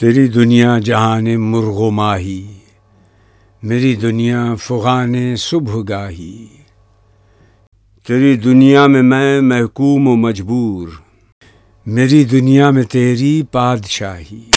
تیری دنیا جہان مرغ و ماہی، میری دنیا فغان صبح گاہی۔ تیری دنیا میں میں محکوم و مجبور، میری دنیا میں تیری بادشاہی